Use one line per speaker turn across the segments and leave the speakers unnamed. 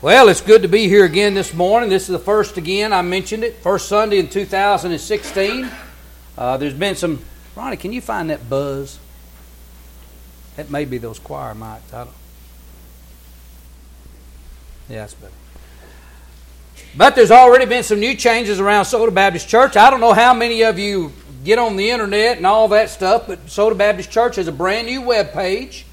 Well, it's good to be here again this morning. This is the first again, I mentioned it, first Sunday in 2016. Uh, there's been some. Ronnie, can you find that buzz? That may be those choir mics. I don't. Yeah, that's better. But there's already been some new changes around Soda Baptist Church. I don't know how many of you get on the internet and all that stuff, but Soda Baptist Church has a brand new web page.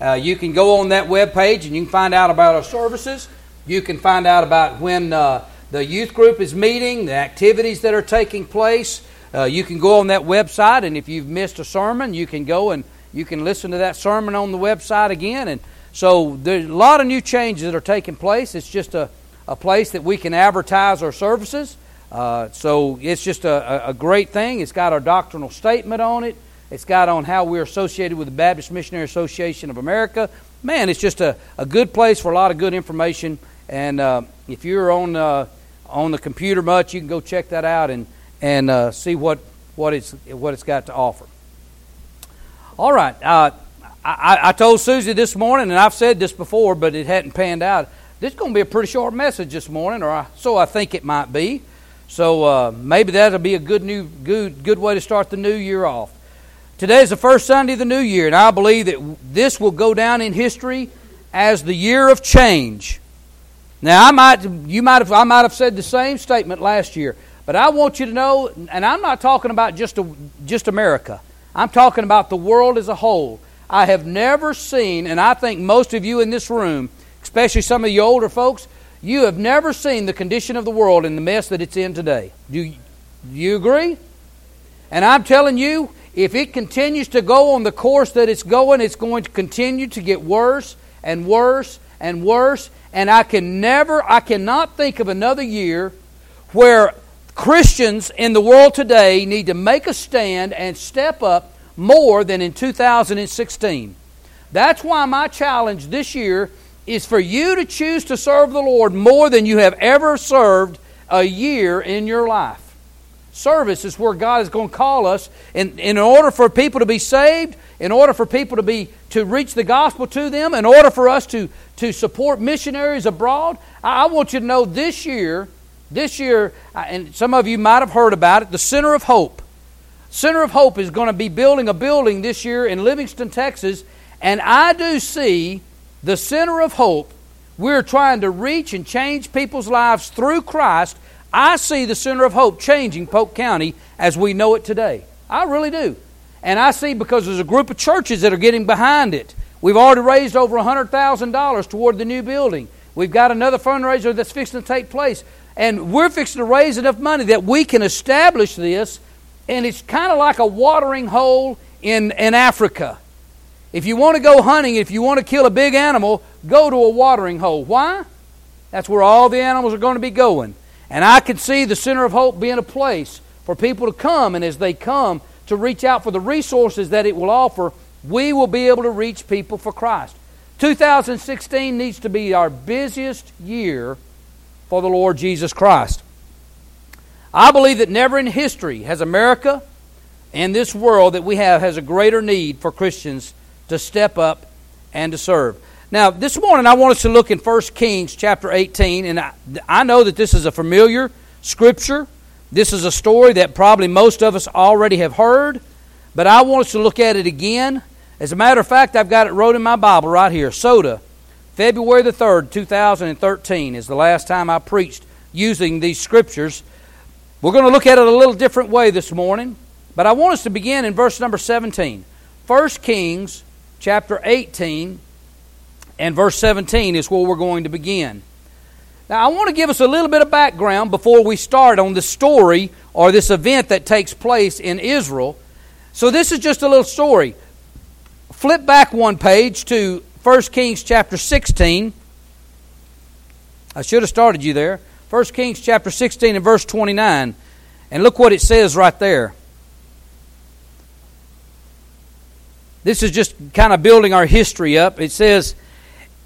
Uh, you can go on that web page and you can find out about our services. You can find out about when uh, the youth group is meeting, the activities that are taking place. Uh, you can go on that website, and if you've missed a sermon, you can go and you can listen to that sermon on the website again. And so there's a lot of new changes that are taking place. It's just a, a place that we can advertise our services. Uh, so it's just a, a great thing. It's got our doctrinal statement on it. It's got on how we're associated with the Baptist Missionary Association of America. Man, it's just a, a good place for a lot of good information and uh, if you're on uh, on the computer much, you can go check that out and and uh, see what what it's what it's got to offer. All right, uh, I, I told Susie this morning, and I've said this before, but it hadn't panned out. This is going to be a pretty short message this morning, or I, so I think it might be. So uh, maybe that'll be a good new good good way to start the new year off. Today is the first Sunday of the new year, and I believe that this will go down in history as the year of change. Now, I might, you might have, I might have said the same statement last year, but I want you to know, and I'm not talking about just, a, just America. I'm talking about the world as a whole. I have never seen, and I think most of you in this room, especially some of you older folks, you have never seen the condition of the world in the mess that it's in today. Do you, do you agree? And I'm telling you, if it continues to go on the course that it's going, it's going to continue to get worse and worse and worse and I can never, I cannot think of another year where Christians in the world today need to make a stand and step up more than in 2016. That's why my challenge this year is for you to choose to serve the Lord more than you have ever served a year in your life. Service is where God is going to call us. And in order for people to be saved, in order for people to be to reach the gospel to them, in order for us to, to support missionaries abroad, I, I want you to know this year, this year, uh, and some of you might have heard about it, the Center of Hope. Center of Hope is going to be building a building this year in Livingston, Texas, and I do see the Center of Hope. We're trying to reach and change people's lives through Christ. I see the Center of Hope changing Polk County as we know it today. I really do. And I see because there's a group of churches that are getting behind it. We've already raised over $100,000 toward the new building. We've got another fundraiser that's fixing to take place. And we're fixing to raise enough money that we can establish this. And it's kind of like a watering hole in, in Africa. If you want to go hunting, if you want to kill a big animal, go to a watering hole. Why? That's where all the animals are going to be going. And I can see the Center of Hope being a place for people to come. And as they come, to reach out for the resources that it will offer, we will be able to reach people for Christ. 2016 needs to be our busiest year for the Lord Jesus Christ. I believe that never in history has America and this world that we have has a greater need for Christians to step up and to serve. Now, this morning I want us to look in 1 Kings chapter 18, and I, I know that this is a familiar scripture. This is a story that probably most of us already have heard, but I want us to look at it again. As a matter of fact, I've got it wrote in my Bible right here. Soda, February the 3rd, 2013 is the last time I preached using these scriptures. We're going to look at it a little different way this morning, but I want us to begin in verse number 17. 1 Kings chapter 18 and verse 17 is where we're going to begin. Now, I want to give us a little bit of background before we start on this story or this event that takes place in Israel. So, this is just a little story. Flip back one page to 1 Kings chapter 16. I should have started you there. 1 Kings chapter 16 and verse 29. And look what it says right there. This is just kind of building our history up. It says,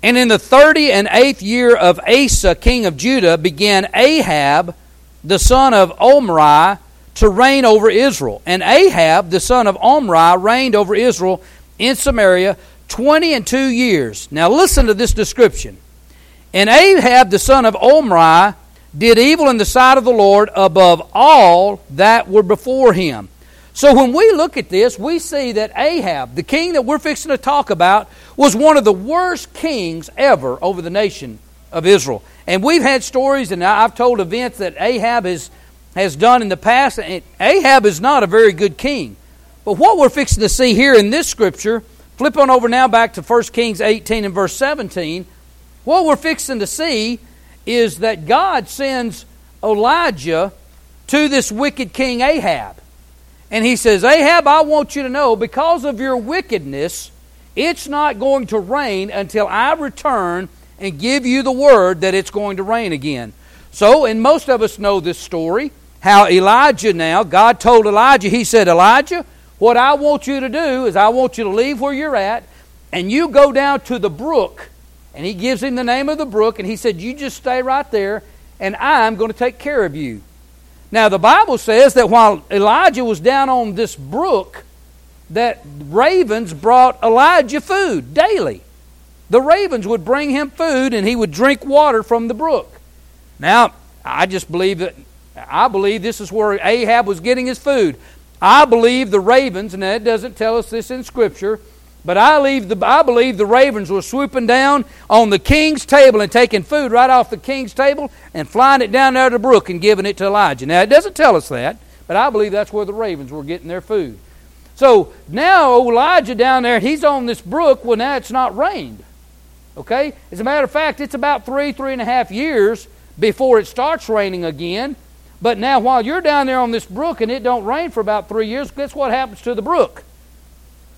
and in the thirty and eighth year of Asa, king of Judah, began Ahab, the son of Omri, to reign over Israel. And Ahab, the son of Omri, reigned over Israel in Samaria twenty and two years. Now listen to this description. And Ahab the son of Omri did evil in the sight of the Lord above all that were before him. So when we look at this, we see that Ahab, the king that we're fixing to talk about, was one of the worst kings ever over the nation of Israel. And we've had stories, and I've told events that Ahab has, has done in the past. And Ahab is not a very good king. But what we're fixing to see here in this scripture, flip on over now back to 1 Kings 18 and verse 17. What we're fixing to see is that God sends Elijah to this wicked king Ahab. And he says, Ahab, I want you to know because of your wickedness, it's not going to rain until I return and give you the word that it's going to rain again. So, and most of us know this story how Elijah now, God told Elijah, He said, Elijah, what I want you to do is I want you to leave where you're at and you go down to the brook. And he gives him the name of the brook and he said, You just stay right there and I'm going to take care of you. Now, the Bible says that while Elijah was down on this brook, that ravens brought Elijah food daily. The ravens would bring him food and he would drink water from the brook. Now, I just believe that I believe this is where Ahab was getting his food. I believe the ravens, and that doesn't tell us this in Scripture, but I, the, I believe the ravens were swooping down on the king's table and taking food right off the king's table and flying it down there to the brook and giving it to Elijah. Now, it doesn't tell us that, but I believe that's where the ravens were getting their food. So now Elijah down there, he's on this brook. Well, now it's not rained. Okay? As a matter of fact, it's about three, three and a half years before it starts raining again. But now, while you're down there on this brook and it don't rain for about three years, guess what happens to the brook?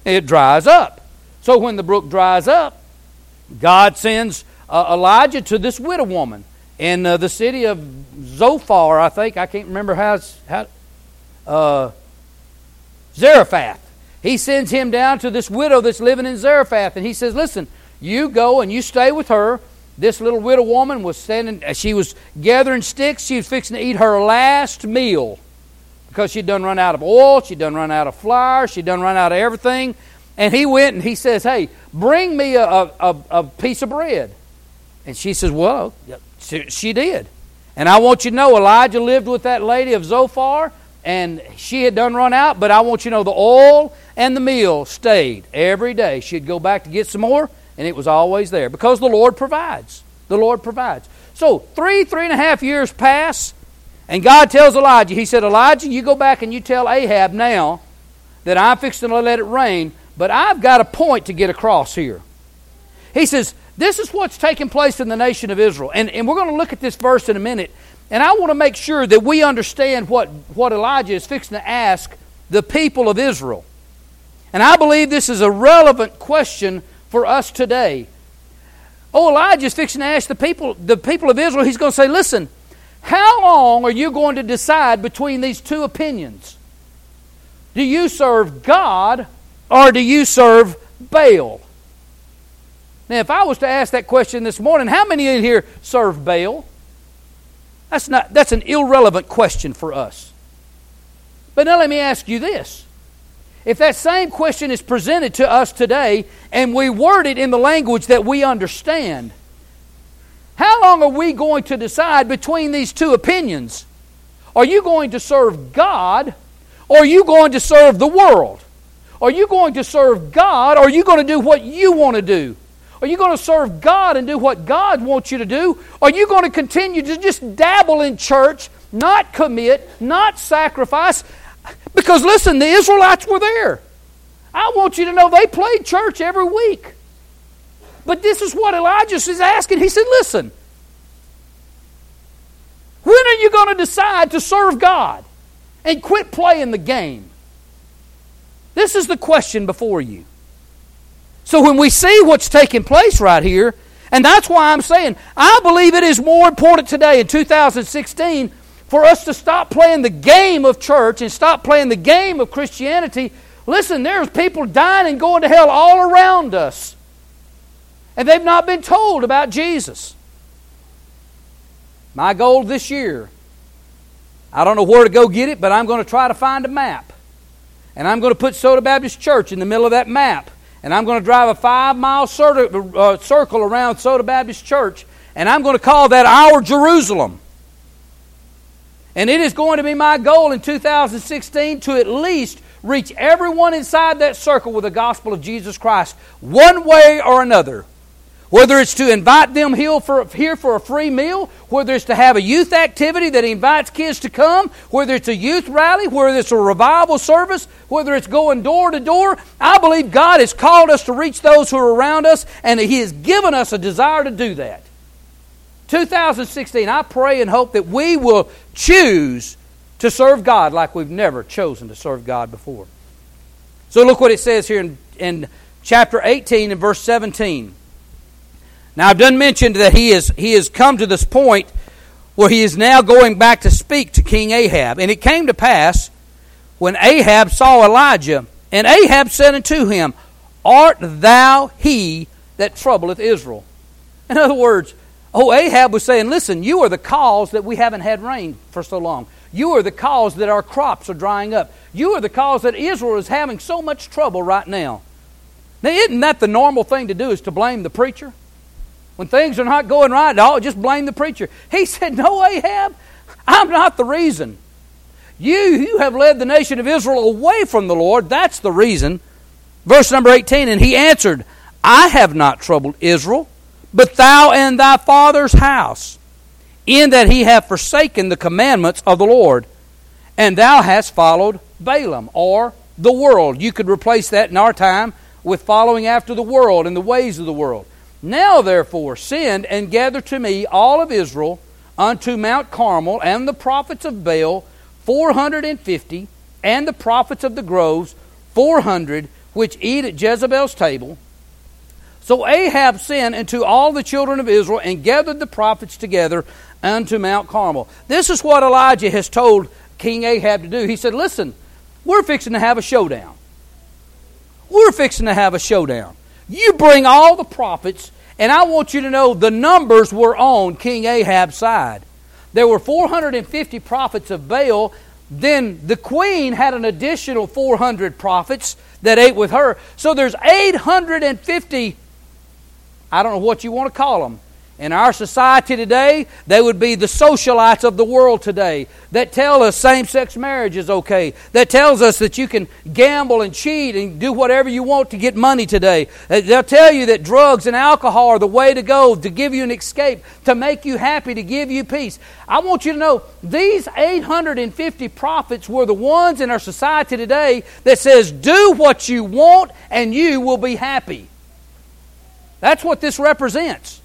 It dries up. So when the brook dries up, God sends uh, Elijah to this widow woman in uh, the city of Zophar, I think. I can't remember how, how uh, Zarephath. He sends him down to this widow that's living in Zarephath, and he says, Listen, you go and you stay with her. This little widow woman was standing, she was gathering sticks. She was fixing to eat her last meal because she'd done run out of oil, she'd done run out of flour, she'd done run out of everything. And he went and he says, Hey, bring me a, a, a piece of bread. And she says, Well, she, she did. And I want you to know Elijah lived with that lady of Zophar, and she had done run out, but I want you to know the oil and the meal stayed every day. She'd go back to get some more, and it was always there because the Lord provides. The Lord provides. So, three, three and a half years pass, and God tells Elijah, He said, Elijah, you go back and you tell Ahab now that I'm fixing to let it rain, but I've got a point to get across here. He says, This is what's taking place in the nation of Israel. And, and we're going to look at this verse in a minute. And I want to make sure that we understand what, what Elijah is fixing to ask the people of Israel. And I believe this is a relevant question for us today. Oh, Elijah's fixing to ask the people, the people of Israel, he's going to say, Listen, how long are you going to decide between these two opinions? Do you serve God or do you serve Baal? Now, if I was to ask that question this morning, how many in here serve Baal? That's, not, that's an irrelevant question for us. But now let me ask you this. If that same question is presented to us today and we word it in the language that we understand, how long are we going to decide between these two opinions? Are you going to serve God or are you going to serve the world? Are you going to serve God or are you going to do what you want to do? Are you going to serve God and do what God wants you to do? Are you going to continue to just dabble in church, not commit, not sacrifice? Because listen, the Israelites were there. I want you to know they played church every week. But this is what Elijah is asking. He said, Listen, when are you going to decide to serve God and quit playing the game? This is the question before you. So when we see what's taking place right here, and that's why I'm saying I believe it is more important today in 2016 for us to stop playing the game of church and stop playing the game of Christianity. Listen, there's people dying and going to hell all around us. And they've not been told about Jesus. My goal this year, I don't know where to go get it, but I'm going to try to find a map and I'm going to put Soda Baptist Church in the middle of that map. And I'm going to drive a five mile uh, circle around Soda Baptist Church. And I'm going to call that our Jerusalem. And it is going to be my goal in 2016 to at least reach everyone inside that circle with the gospel of Jesus Christ, one way or another. Whether it's to invite them here for, a free meal, whether it's to have a youth activity that invites kids to come, whether it's a youth rally, whether it's a revival service, whether it's going door to door, I believe God has called us to reach those who are around us, and He has given us a desire to do that. 2016, I pray and hope that we will choose to serve God like we've never chosen to serve God before. So look what it says here in, in chapter 18 and verse 17. Now, I've done mentioned that he, is, he has come to this point where he is now going back to speak to King Ahab. And it came to pass when Ahab saw Elijah, and Ahab said unto him, Art thou he that troubleth Israel? In other words, oh, Ahab was saying, Listen, you are the cause that we haven't had rain for so long. You are the cause that our crops are drying up. You are the cause that Israel is having so much trouble right now. Now, isn't that the normal thing to do, is to blame the preacher? When things are not going right, oh, just blame the preacher. He said, No, Ahab, I'm not the reason. You, you have led the nation of Israel away from the Lord. That's the reason. Verse number 18 And he answered, I have not troubled Israel, but thou and thy father's house, in that he have forsaken the commandments of the Lord, and thou hast followed Baalim, or the world. You could replace that in our time with following after the world and the ways of the world. Now, therefore, send and gather to me all of Israel unto Mount Carmel, and the prophets of Baal, four hundred and fifty, and the prophets of the groves, four hundred, which eat at Jezebel's table. So Ahab sent unto all the children of Israel and gathered the prophets together unto Mount Carmel. This is what Elijah has told King Ahab to do. He said, Listen, we're fixing to have a showdown. We're fixing to have a showdown. You bring all the prophets, and I want you to know the numbers were on King Ahab's side. There were 450 prophets of Baal. Then the queen had an additional 400 prophets that ate with her. So there's 850, I don't know what you want to call them, in our society today, they would be the socialites of the world today that tell us same sex marriage is okay, that tells us that you can gamble and cheat and do whatever you want to get money today. Uh, they'll tell you that drugs and alcohol are the way to go to give you an escape, to make you happy, to give you peace. I want you to know these 850 prophets were the ones in our society today that says, do what you want and you will be happy. That's what this represents.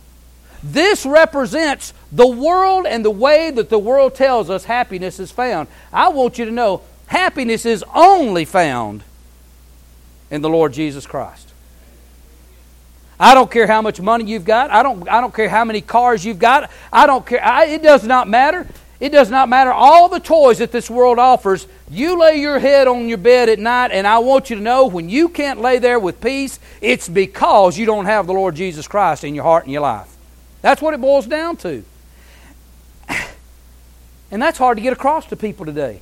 This represents the world and the way that the world tells us happiness is found. I want you to know happiness is only found in the Lord Jesus Christ. I don't care how much money you've got. I don't, I don't care how many cars you've got. I don't care. I, it does not matter. It does not matter all the toys that this world offers. You lay your head on your bed at night, and I want you to know when you can't lay there with peace, it's because you don't have the Lord Jesus Christ in your heart and your life. That's what it boils down to. And that's hard to get across to people today.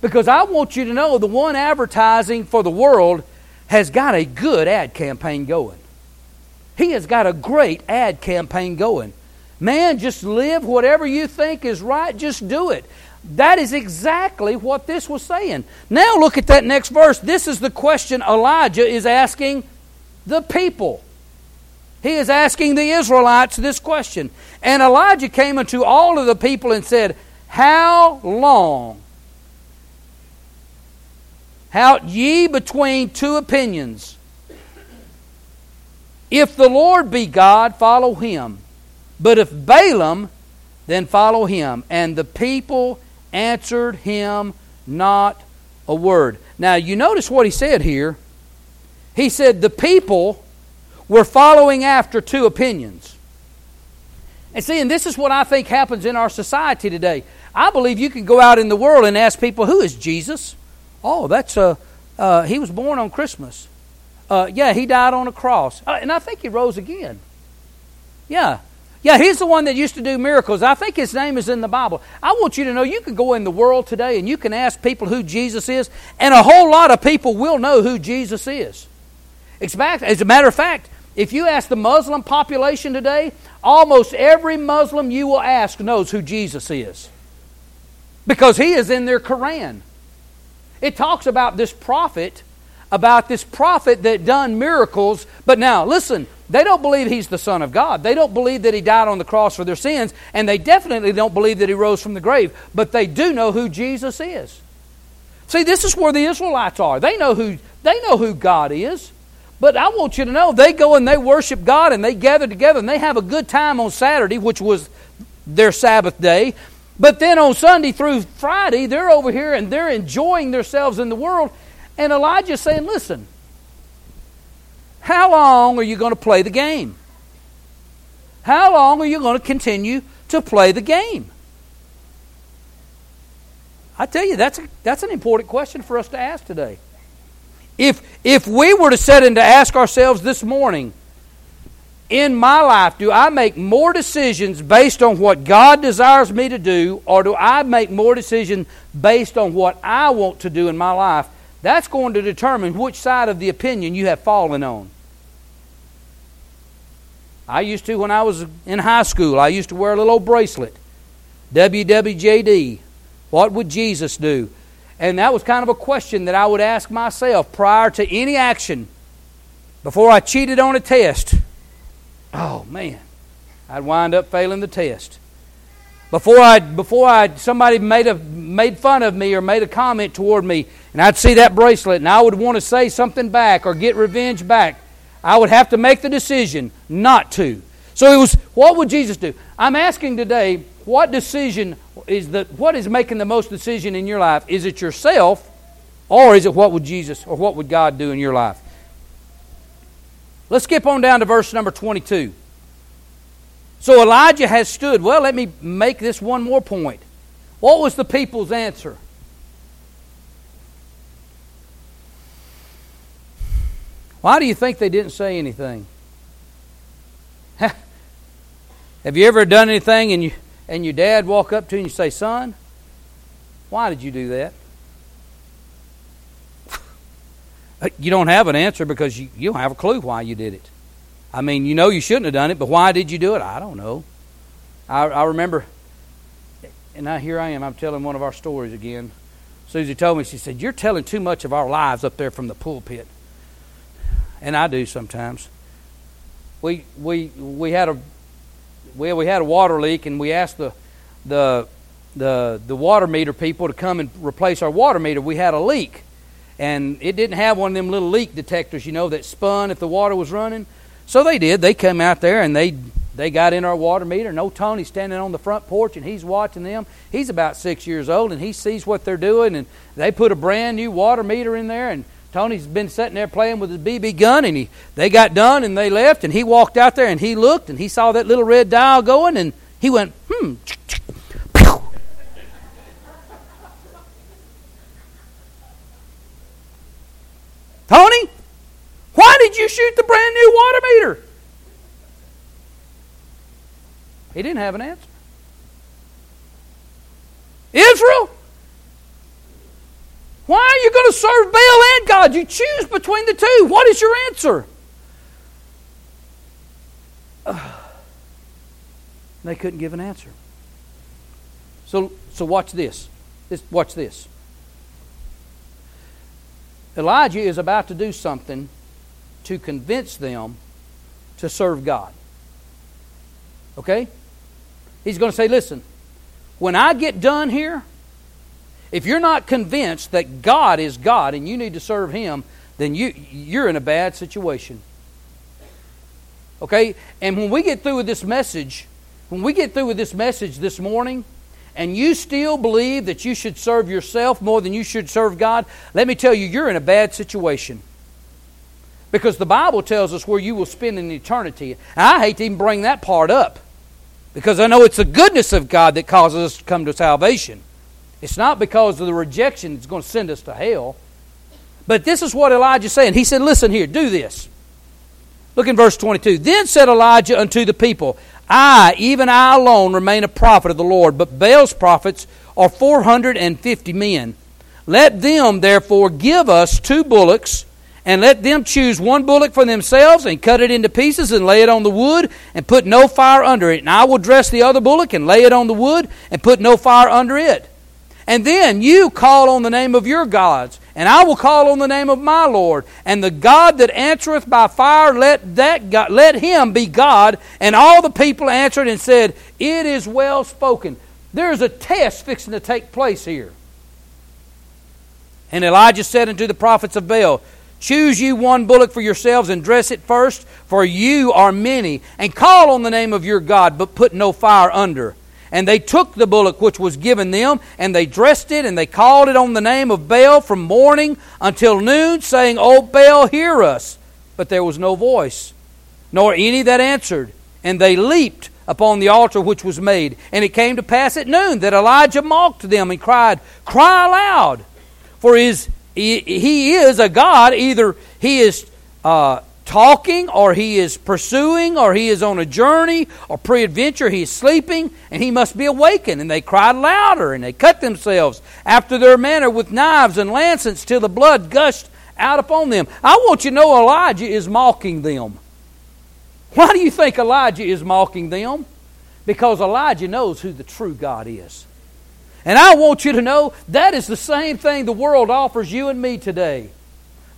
Because I want you to know the one advertising for the world has got a good ad campaign going. He has got a great ad campaign going. Man, just live whatever you think is right, just do it. That is exactly what this was saying. Now look at that next verse. This is the question Elijah is asking the people. He is asking the Israelites this question. And Elijah came unto all of the people and said, How long? Halt ye between two opinions. If the Lord be God, follow him. But if Balaam, then follow him. And the people answered him not a word. Now, you notice what he said here. He said, The people we're following after two opinions. And see, and this is what I think happens in our society today. I believe you can go out in the world and ask people, who is Jesus? Oh, that's a, uh, uh, he was born on Christmas. Uh, yeah, he died on a cross. Uh, and I think he rose again. Yeah. Yeah, he's the one that used to do miracles. I think his name is in the Bible. I want you to know you can go in the world today and you can ask people who Jesus is, and a whole lot of people will know who Jesus is. As a matter of fact, If you ask the Muslim population today, almost every Muslim you will ask knows who Jesus is. Because he is in their Quran. It talks about this prophet, about this prophet that done miracles. But now, listen, they don't believe he's the Son of God. They don't believe that he died on the cross for their sins, and they definitely don't believe that he rose from the grave. But they do know who Jesus is. See, this is where the Israelites are. They know who they know who God is. But I want you to know they go and they worship God and they gather together and they have a good time on Saturday, which was their Sabbath day. But then on Sunday through Friday, they're over here and they're enjoying themselves in the world. And Elijah's saying, Listen, how long are you going to play the game? How long are you going to continue to play the game? I tell you, that's, a, that's an important question for us to ask today. If, if we were to set in to ask ourselves this morning, in my life, do I make more decisions based on what God desires me to do, or do I make more decisions based on what I want to do in my life? That's going to determine which side of the opinion you have fallen on. I used to, when I was in high school, I used to wear a little old bracelet. WWJD. What would Jesus do? And that was kind of a question that I would ask myself prior to any action before I cheated on a test. Oh man, I'd wind up failing the test. Before I before I somebody made a made fun of me or made a comment toward me, and I'd see that bracelet and I would want to say something back or get revenge back, I would have to make the decision not to. So it was what would Jesus do? I'm asking today, what decision is the what is making the most decision in your life? Is it yourself, or is it what would Jesus or what would God do in your life? Let's skip on down to verse number 22. So Elijah has stood. Well, let me make this one more point. What was the people's answer? Why do you think they didn't say anything? Have you ever done anything and you and your dad walk up to you and say, Son, why did you do that? You don't have an answer because you, you don't have a clue why you did it. I mean, you know you shouldn't have done it, but why did you do it? I don't know. I, I remember, and now here I am, I'm telling one of our stories again. Susie told me, she said, You're telling too much of our lives up there from the pulpit. And I do sometimes. We, we, we had a well, we had a water leak, and we asked the the the the water meter people to come and replace our water meter. We had a leak, and it didn't have one of them little leak detectors, you know, that spun if the water was running. So they did. They came out there and they they got in our water meter. And old Tony's standing on the front porch and he's watching them. He's about six years old and he sees what they're doing. And they put a brand new water meter in there. And Tony's been sitting there playing with his BB gun, and he they got done and they left, and he walked out there and he looked and he saw that little red dial going, and he went, hmm. Tony, why did you shoot the brand new water meter? He didn't have an answer. Israel, why are you going to serve Baal and God? You choose between the two. What is your answer? they couldn't give an answer. So, so watch this. this. Watch this. Elijah is about to do something to convince them to serve God. Okay? He's going to say, listen, when I get done here, if you're not convinced that God is God and you need to serve Him, then you, you're in a bad situation. Okay? And when we get through with this message, when we get through with this message this morning, and you still believe that you should serve yourself more than you should serve God, let me tell you, you're in a bad situation. Because the Bible tells us where you will spend an eternity. I hate to even bring that part up. Because I know it's the goodness of God that causes us to come to salvation. It's not because of the rejection that's going to send us to hell. But this is what Elijah's saying. He said, Listen here, do this. Look in verse 22. Then said Elijah unto the people, I, even I alone, remain a prophet of the Lord, but Baal's prophets are 450 men. Let them therefore give us two bullocks and let them choose one bullock for themselves and cut it into pieces and lay it on the wood and put no fire under it. And I will dress the other bullock and lay it on the wood and put no fire under it. And then you call on the name of your gods, and I will call on the name of my Lord. And the God that answereth by fire, let that God, let him be God. And all the people answered and said, It is well spoken. There's a test fixing to take place here. And Elijah said unto the prophets of Baal, Choose you one bullock for yourselves and dress it first, for you are many, and call on the name of your God, but put no fire under. And they took the bullock which was given them, and they dressed it, and they called it on the name of Baal from morning until noon, saying, O Baal, hear us. But there was no voice, nor any that answered. And they leaped upon the altar which was made. And it came to pass at noon that Elijah mocked them and cried, Cry aloud, for he, he is a God. Either he is uh, talking, or he is pursuing, or he is on a journey, or pre-adventure he is sleeping, and he must be awakened. And they cried louder, and they cut themselves after their manner with knives and lancets till the blood gushed out upon them. I want you to know Elijah is mocking them. Why do you think Elijah is mocking them? Because Elijah knows who the true God is. And I want you to know that is the same thing the world offers you and me today.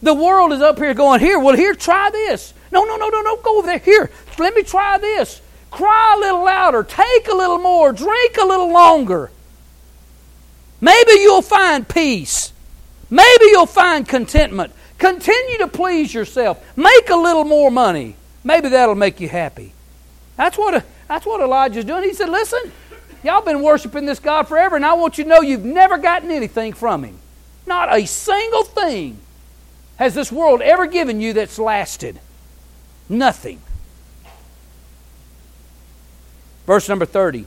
The world is up here going, Here, well, here, try this. No, no, no, no, no, go over there. Here, let me try this. Cry a little louder. Take a little more. Drink a little longer. Maybe you'll find peace. Maybe you'll find contentment. Continue to please yourself. Make a little more money. Maybe that'll make you happy. That's what, that's what Elijah's doing. He said, Listen, Y'all been worshiping this God forever, and I want you to know you've never gotten anything from Him. Not a single thing has this world ever given you that's lasted. Nothing. Verse number 30.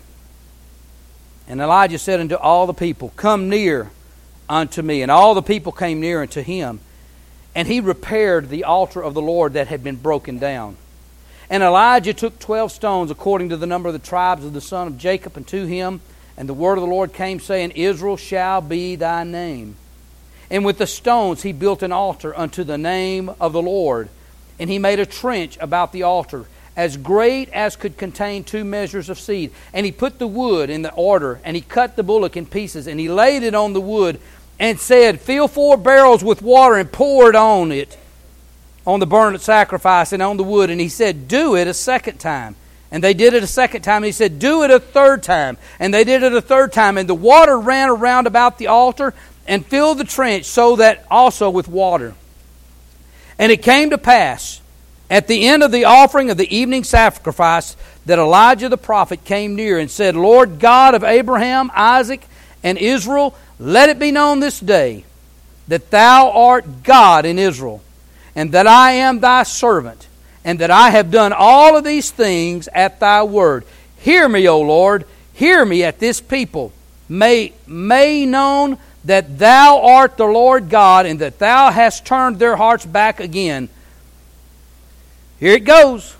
And Elijah said unto all the people, Come near unto me. And all the people came near unto him. And he repaired the altar of the Lord that had been broken down. And Elijah took twelve stones according to the number of the tribes of the son of Jacob unto him. And the word of the Lord came, saying, Israel shall be thy name. And with the stones he built an altar unto the name of the Lord. And he made a trench about the altar, as great as could contain two measures of seed. And he put the wood in the order, and he cut the bullock in pieces, and he laid it on the wood, and said, Fill four barrels with water, and pour it on it on the burnt sacrifice and on the wood, and he said, Do it a second time. And they did it a second time. And he said, Do it a third time. And they did it a third time. And the water ran around about the altar and filled the trench, so that also with water. And it came to pass at the end of the offering of the evening sacrifice that Elijah the prophet came near and said, Lord God of Abraham, Isaac, and Israel, let it be known this day that thou art God in Israel and that I am thy servant, and that I have done all of these things at thy word. Hear me, O Lord, hear me at this people. May, may known that thou art the Lord God, and that thou hast turned their hearts back again. Here it goes.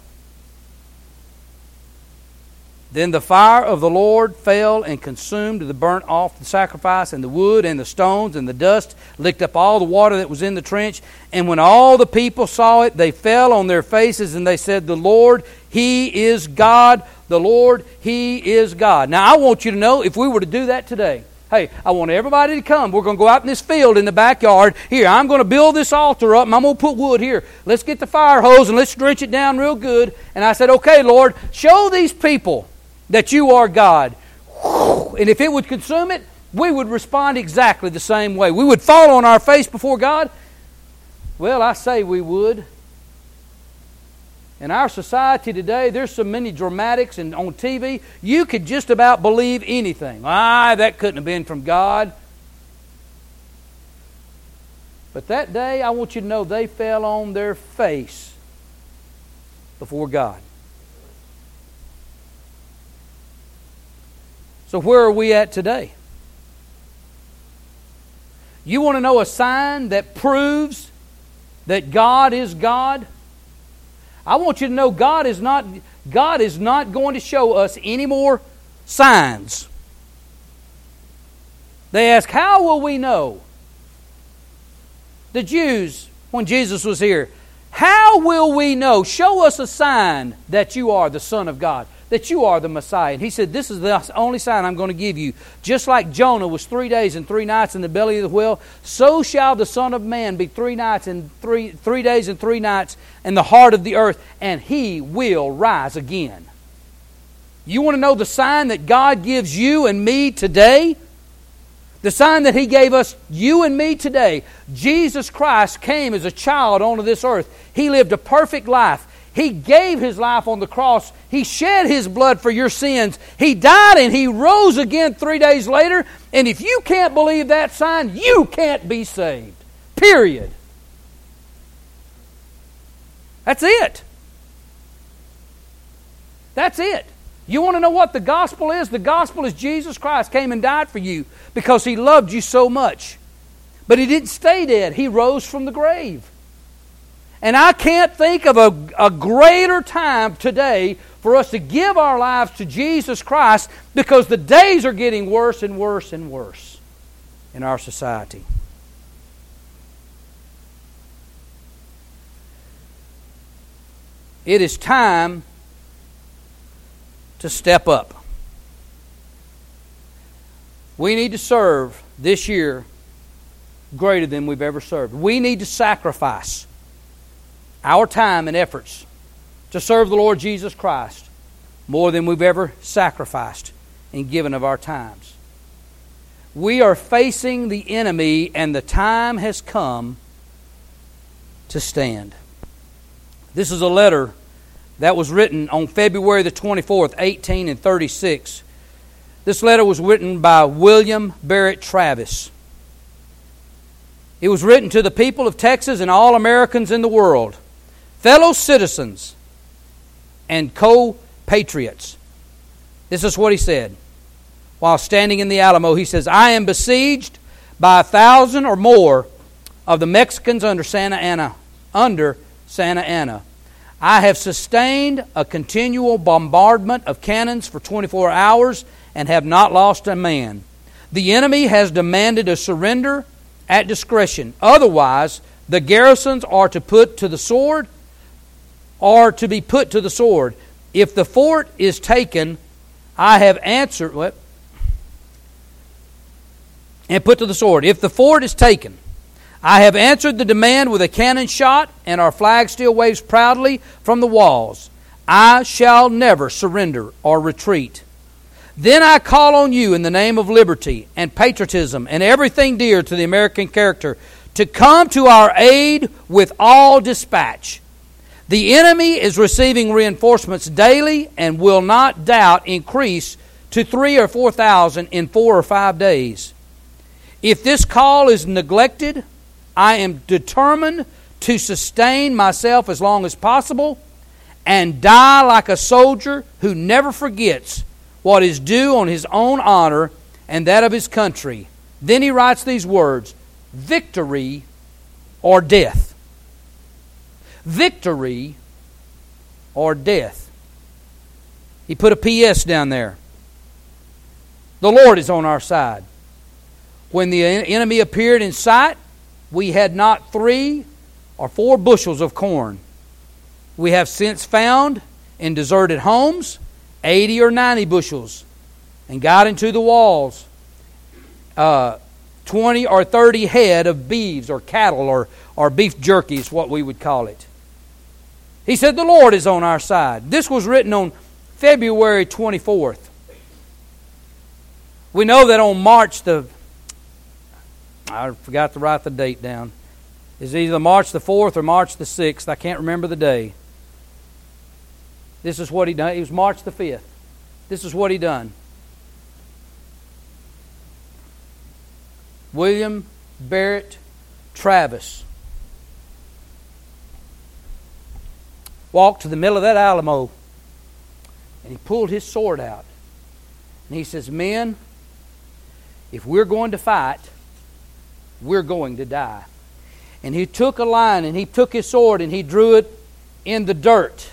Then the fire of the Lord fell and consumed the burnt off the sacrifice, and the wood, and the stones, and the dust, licked up all the water that was in the trench. And when all the people saw it, they fell on their faces, and they said, The Lord, He is God. The Lord, He is God. Now, I want you to know if we were to do that today, Hey, I want everybody to come. We're going to go out in this field in the backyard. Here, I'm going to build this altar up and I'm going to put wood here. Let's get the fire hose and let's drench it down real good. And I said, okay, Lord, show these people that you are God. And if it would consume it, we would respond exactly the same way. We would fall on our face before God. Well, I say we would. In our society today, there's so many dramatics and on TV, you could just about believe anything. Ah, that couldn't have been from God. But that day, I want you to know they fell on their face before God. So, where are we at today? You want to know a sign that proves that God is God? I want you to know God is not God is not going to show us any more signs. They ask, "How will we know?" The Jews when Jesus was here. How will we know? Show us a sign that you are the Son of God, that you are the Messiah. And he said, This is the only sign I'm going to give you. Just like Jonah was three days and three nights in the belly of the whale, so shall the Son of Man be three nights and three, three days and three nights in the heart of the earth, and he will rise again. You want to know the sign that God gives you and me today? The sign that He gave us, you and me today. Jesus Christ came as a child onto this earth. He lived a perfect life. He gave His life on the cross. He shed His blood for your sins. He died and He rose again three days later. And if you can't believe that sign, you can't be saved. Period. That's it. That's it. You want to know what the gospel is? The gospel is Jesus Christ came and died for you because he loved you so much. But he didn't stay dead, he rose from the grave. And I can't think of a, a greater time today for us to give our lives to Jesus Christ because the days are getting worse and worse and worse in our society. It is time to step up. We need to serve this year greater than we've ever served. We need to sacrifice our time and efforts to serve the Lord Jesus Christ more than we've ever sacrificed and given of our times. We are facing the enemy, and the time has come to stand. This is a letter that was written on February the 24th, 18 and 36. This letter was written by William Barrett Travis. It was written to the people of Texas and all Americans in the world, fellow citizens and co patriots. This is what he said while standing in the Alamo. He says, I am besieged by a thousand or more of the Mexicans under Santa Anna, under Santa Anna. I have sustained a continual bombardment of cannons for 24 hours and have not lost a man. The enemy has demanded a surrender at discretion. Otherwise, the garrisons are to put to the sword or to be put to the sword. If the fort is taken, I have answered what? And put to the sword. If the fort is taken, I have answered the demand with a cannon shot, and our flag still waves proudly from the walls. I shall never surrender or retreat. Then I call on you in the name of liberty and patriotism and everything dear to the American character to come to our aid with all dispatch. The enemy is receiving reinforcements daily and will not doubt increase to three or four thousand in four or five days. If this call is neglected, I am determined to sustain myself as long as possible and die like a soldier who never forgets what is due on his own honor and that of his country. Then he writes these words victory or death. Victory or death. He put a PS down there. The Lord is on our side. When the enemy appeared in sight, we had not three or four bushels of corn. We have since found in deserted homes 80 or 90 bushels and got into the walls uh, 20 or 30 head of beeves or cattle or, or beef jerky is what we would call it. He said, The Lord is on our side. This was written on February 24th. We know that on March the I forgot to write the date down. It's either March the 4th or March the 6th. I can't remember the day. This is what he done. It was March the 5th. This is what he done. William Barrett Travis walked to the middle of that Alamo and he pulled his sword out. And he says, Men, if we're going to fight, we're going to die. And he took a line and he took his sword and he drew it in the dirt.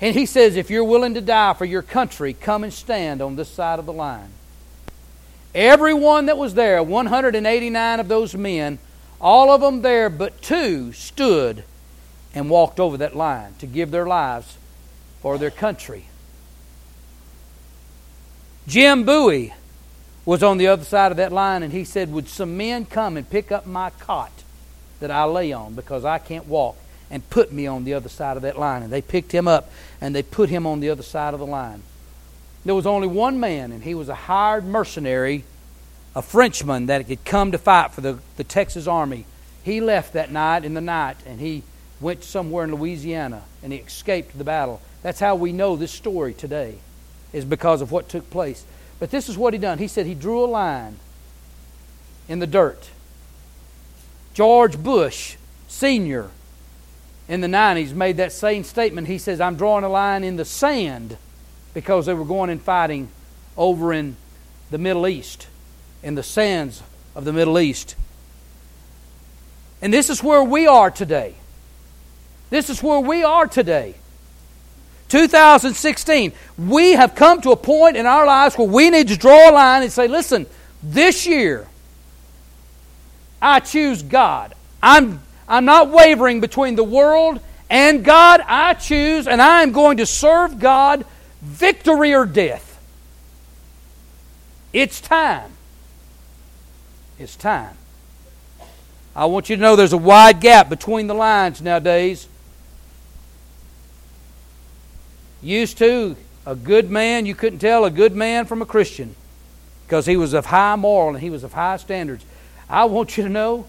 And he says, If you're willing to die for your country, come and stand on this side of the line. Everyone that was there, 189 of those men, All of them there but two stood and walked over that line to give their lives for their country. Jim Bowie was on the other side of that line and he said, Would some men come and pick up my cot that I lay on because I can't walk and put me on the other side of that line? And they picked him up and they put him on the other side of the line. There was only one man, and he was a hired mercenary, a Frenchman that had come to fight for the, the Texas Army. He left that night in the night and he went somewhere in Louisiana and he escaped the battle. That's how we know this story today, is because of what took place. But this is what he done. He said he drew a line in the dirt. George Bush, Sr., in the 90s, made that same statement. He says, I'm drawing a line in the sand because they were going and fighting over in the Middle East, in the sands of the Middle East. And this is where we are today. This is where we are today. 2016. We have come to a point in our lives where we need to draw a line and say, listen, this year, I choose God. I'm, I'm not wavering between the world and God. I choose, and I am going to serve God victory or death. It's time. It's time. I want you to know there's a wide gap between the lines nowadays. Used to, a good man, you couldn't tell a good man from a Christian because he was of high moral and he was of high standards. I want you to know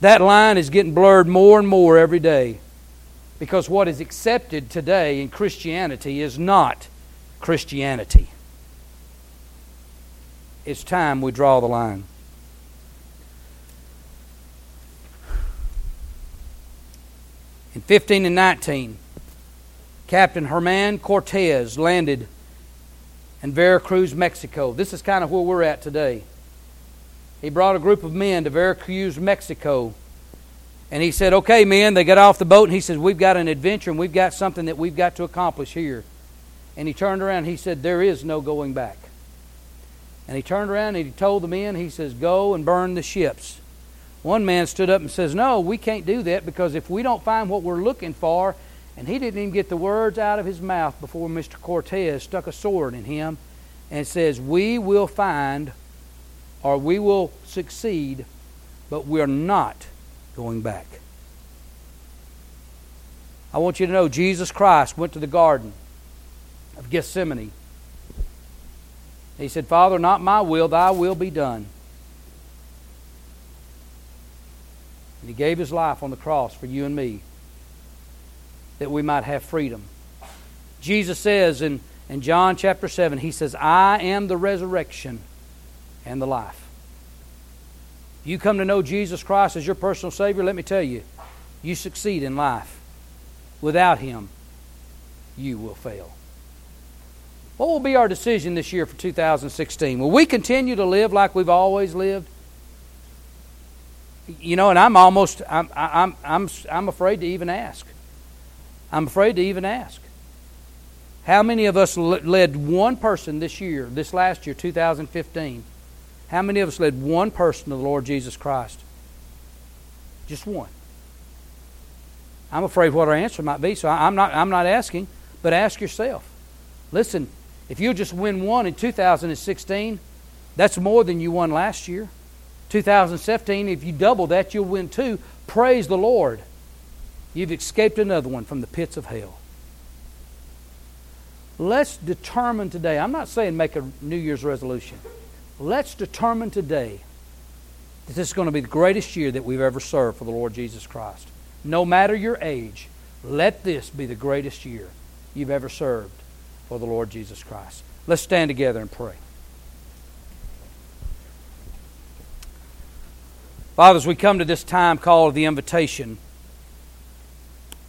that line is getting blurred more and more every day because what is accepted today in Christianity is not Christianity. It's time we draw the line. In 15 and 19, Captain Herman Cortez landed in Veracruz, Mexico. This is kind of where we're at today. He brought a group of men to Veracruz, Mexico. And he said, Okay, men, they got off the boat and he says, We've got an adventure and we've got something that we've got to accomplish here. And he turned around and he said, There is no going back. And he turned around and he told the men, He says, Go and burn the ships. One man stood up and says, No, we can't do that because if we don't find what we're looking for, and he didn't even get the words out of his mouth before Mr. Cortez stuck a sword in him and says, We will find or we will succeed, but we're not going back. I want you to know Jesus Christ went to the garden of Gethsemane. He said, Father, not my will, thy will be done. And he gave his life on the cross for you and me that we might have freedom. Jesus says in, in John chapter 7, He says, I am the resurrection and the life. You come to know Jesus Christ as your personal Savior, let me tell you, you succeed in life. Without Him, you will fail. What will be our decision this year for 2016? Will we continue to live like we've always lived? You know, and I'm almost, I'm, I'm, I'm, I'm afraid to even ask. I'm afraid to even ask. How many of us led one person this year, this last year, 2015? How many of us led one person to the Lord Jesus Christ? Just one. I'm afraid what our answer might be, so I'm not, I'm not asking, but ask yourself. Listen, if you just win one in 2016, that's more than you won last year. 2017, if you double that, you'll win two. Praise the Lord. You've escaped another one from the pits of hell. Let's determine today. I'm not saying make a New Year's resolution. Let's determine today that this is going to be the greatest year that we've ever served for the Lord Jesus Christ. No matter your age, let this be the greatest year you've ever served for the Lord Jesus Christ. Let's stand together and pray. Father, as we come to this time called the invitation,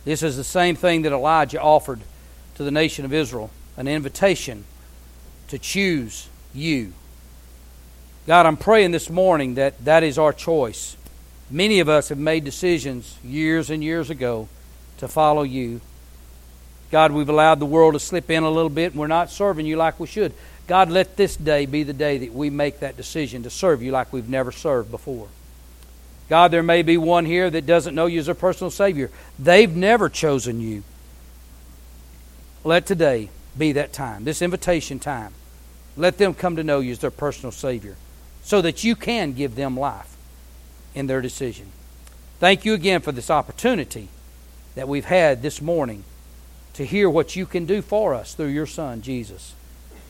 this is the same thing that Elijah offered to the nation of Israel an invitation to choose you. God, I'm praying this morning that that is our choice. Many of us have made decisions years and years ago to follow you. God, we've allowed the world to slip in a little bit and we're not serving you like we should. God, let this day be the day that we make that decision to serve you like we've never served before. God, there may be one here that doesn't know you as a personal Savior. They've never chosen you. Let today be that time, this invitation time. Let them come to know you as their personal Savior so that you can give them life in their decision. Thank you again for this opportunity that we've had this morning to hear what you can do for us through your Son, Jesus.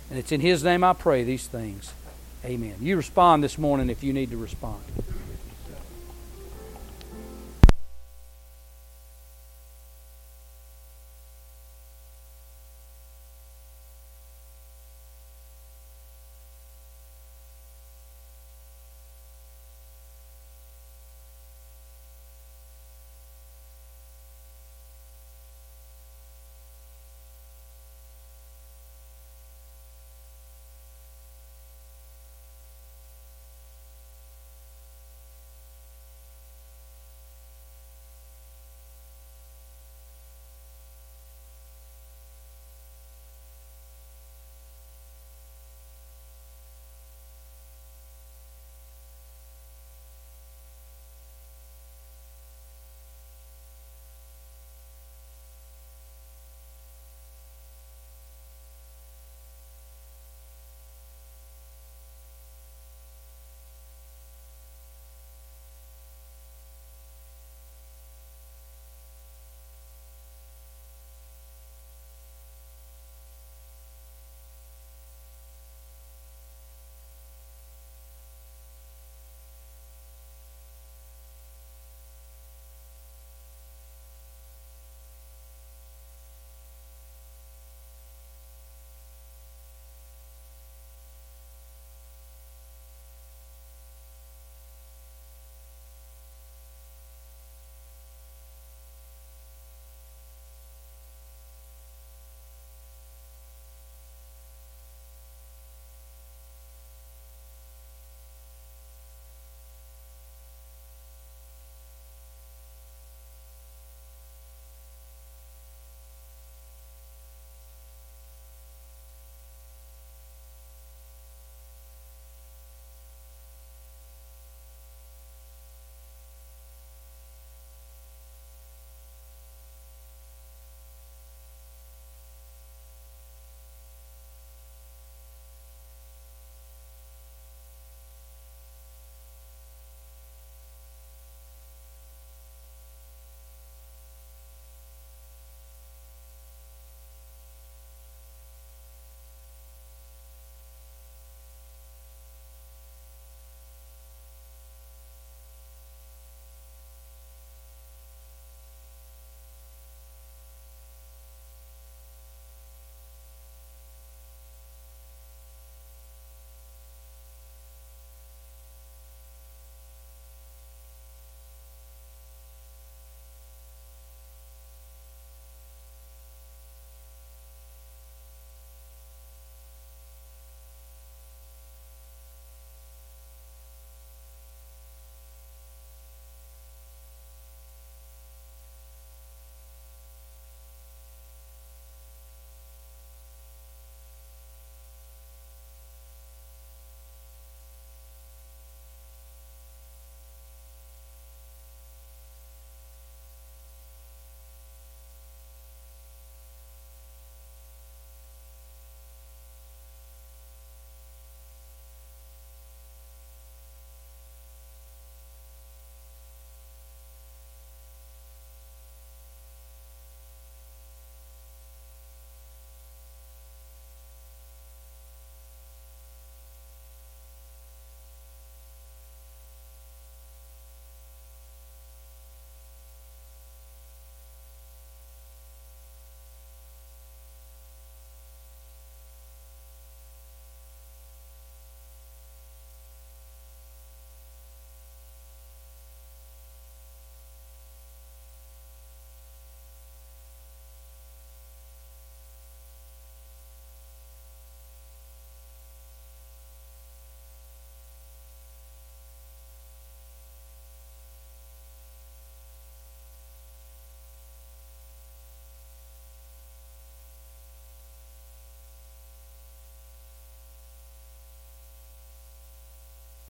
And it's in His name I pray these things. Amen. You respond this morning if you need to respond.